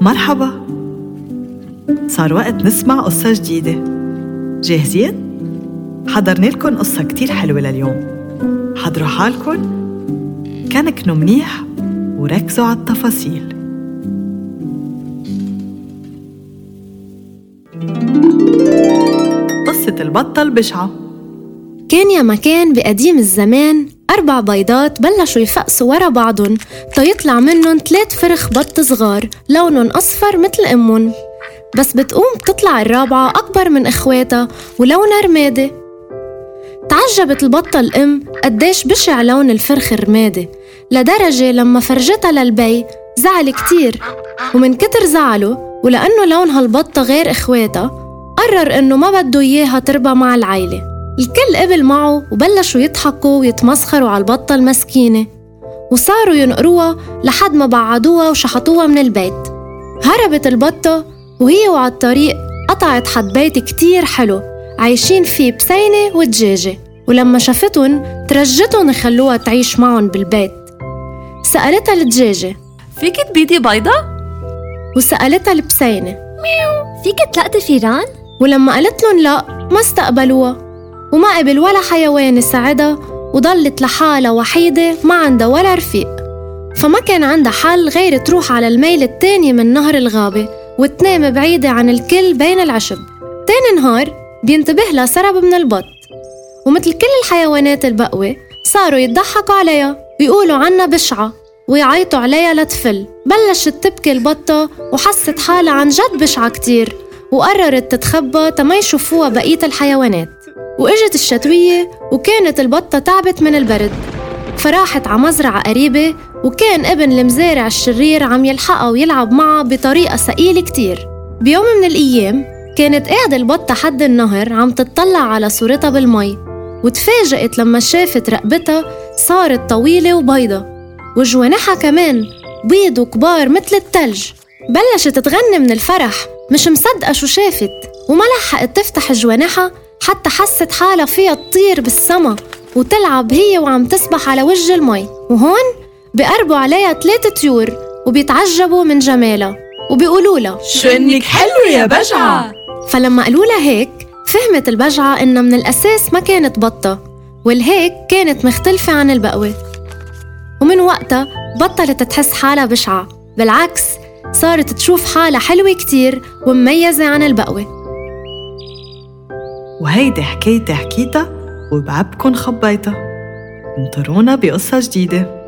مرحبا. صار وقت نسمع قصة جديدة. جاهزين؟ حضرنا لكم قصة كتير حلوة لليوم. حضروا حالكم. كنكنوا منيح وركزوا على التفاصيل. قصة البطة البشعة كان يا مكان بقديم الزمان أربع بيضات بلشوا يفقسوا ورا بعضن. تيطلع منهم ثلاث فرخ بط صغار لونهم أصفر مثل أمهم بس بتقوم بتطلع الرابعة أكبر من إخواتها ولونها رمادي. تعجبت البطة الأم قديش بشع لون الفرخ الرمادي. لدرجة لما فرجتها للبي زعل كتير ومن كتر زعله ولأنه لون هالبطة غير إخواتها قرر إنه ما بده إياها تربى مع العيلة. الكل قبل معه وبلشوا يضحكوا ويتمسخروا على البطة المسكينة وصاروا ينقروها لحد ما بعدوها وشحطوها من البيت هربت البطة وهي وعلى الطريق قطعت حد بيت كتير حلو عايشين فيه بسينة ودجاجة ولما شافتن ترجتن يخلوها تعيش معهم بالبيت سألتها الدجاجة فيك تبيدي بيضة؟ وسألتها البسينة فيك تلقطي فيران؟ ولما قالت لهم لا ما استقبلوها وما قبل ولا حيوان يساعدها وضلت لحالها وحيدة ما عندها ولا رفيق. فما كان عندها حل غير تروح على الميل التاني من نهر الغابة وتنام بعيدة عن الكل بين العشب. تاني نهار بينتبه لها سرب من البط. ومثل كل الحيوانات البقوة صاروا يضحكوا عليها ويقولوا عنها بشعة ويعيطوا عليها لتفل بلشت تبكي البطة وحست حالها عن جد بشعة كتير وقررت تتخبى تما يشوفوها بقية الحيوانات. وإجت الشتوية وكانت البطة تعبت من البرد. فراحت على مزرعة قريبة وكان ابن المزارع الشرير عم يلحقها ويلعب معها بطريقة ثقيلة كتير. بيوم من الأيام كانت قاعدة البطة حد النهر عم تطلع على صورتها بالمي وتفاجأت لما شافت رقبتها صارت طويلة وبيضة. وجوانحها كمان بيض وكبار مثل التلج. بلشت تغني من الفرح مش مصدقة شو شافت وما لحقت تفتح جوانحها حتى حست حالها فيها تطير بالسما وتلعب هي وعم تسبح على وجه المي. وهون بقربوا عليها ثلاث طيور وبيتعجبوا من جمالها. وبيقولوا لها شو إنك حلوة يا بجعة؟ فلما قالوا لها هيك فهمت البجعة إنها من الأساس ما كانت بطة والهيك كانت مختلفة عن البقوة. ومن وقتها بطلت تحس حالها بشعة بالعكس صارت تشوف حالها حلوة كتير ومميزة عن البقوة. وهيدي حكايتي حكيتها وبعبكن خبيتها انطرونا بقصة جديدة.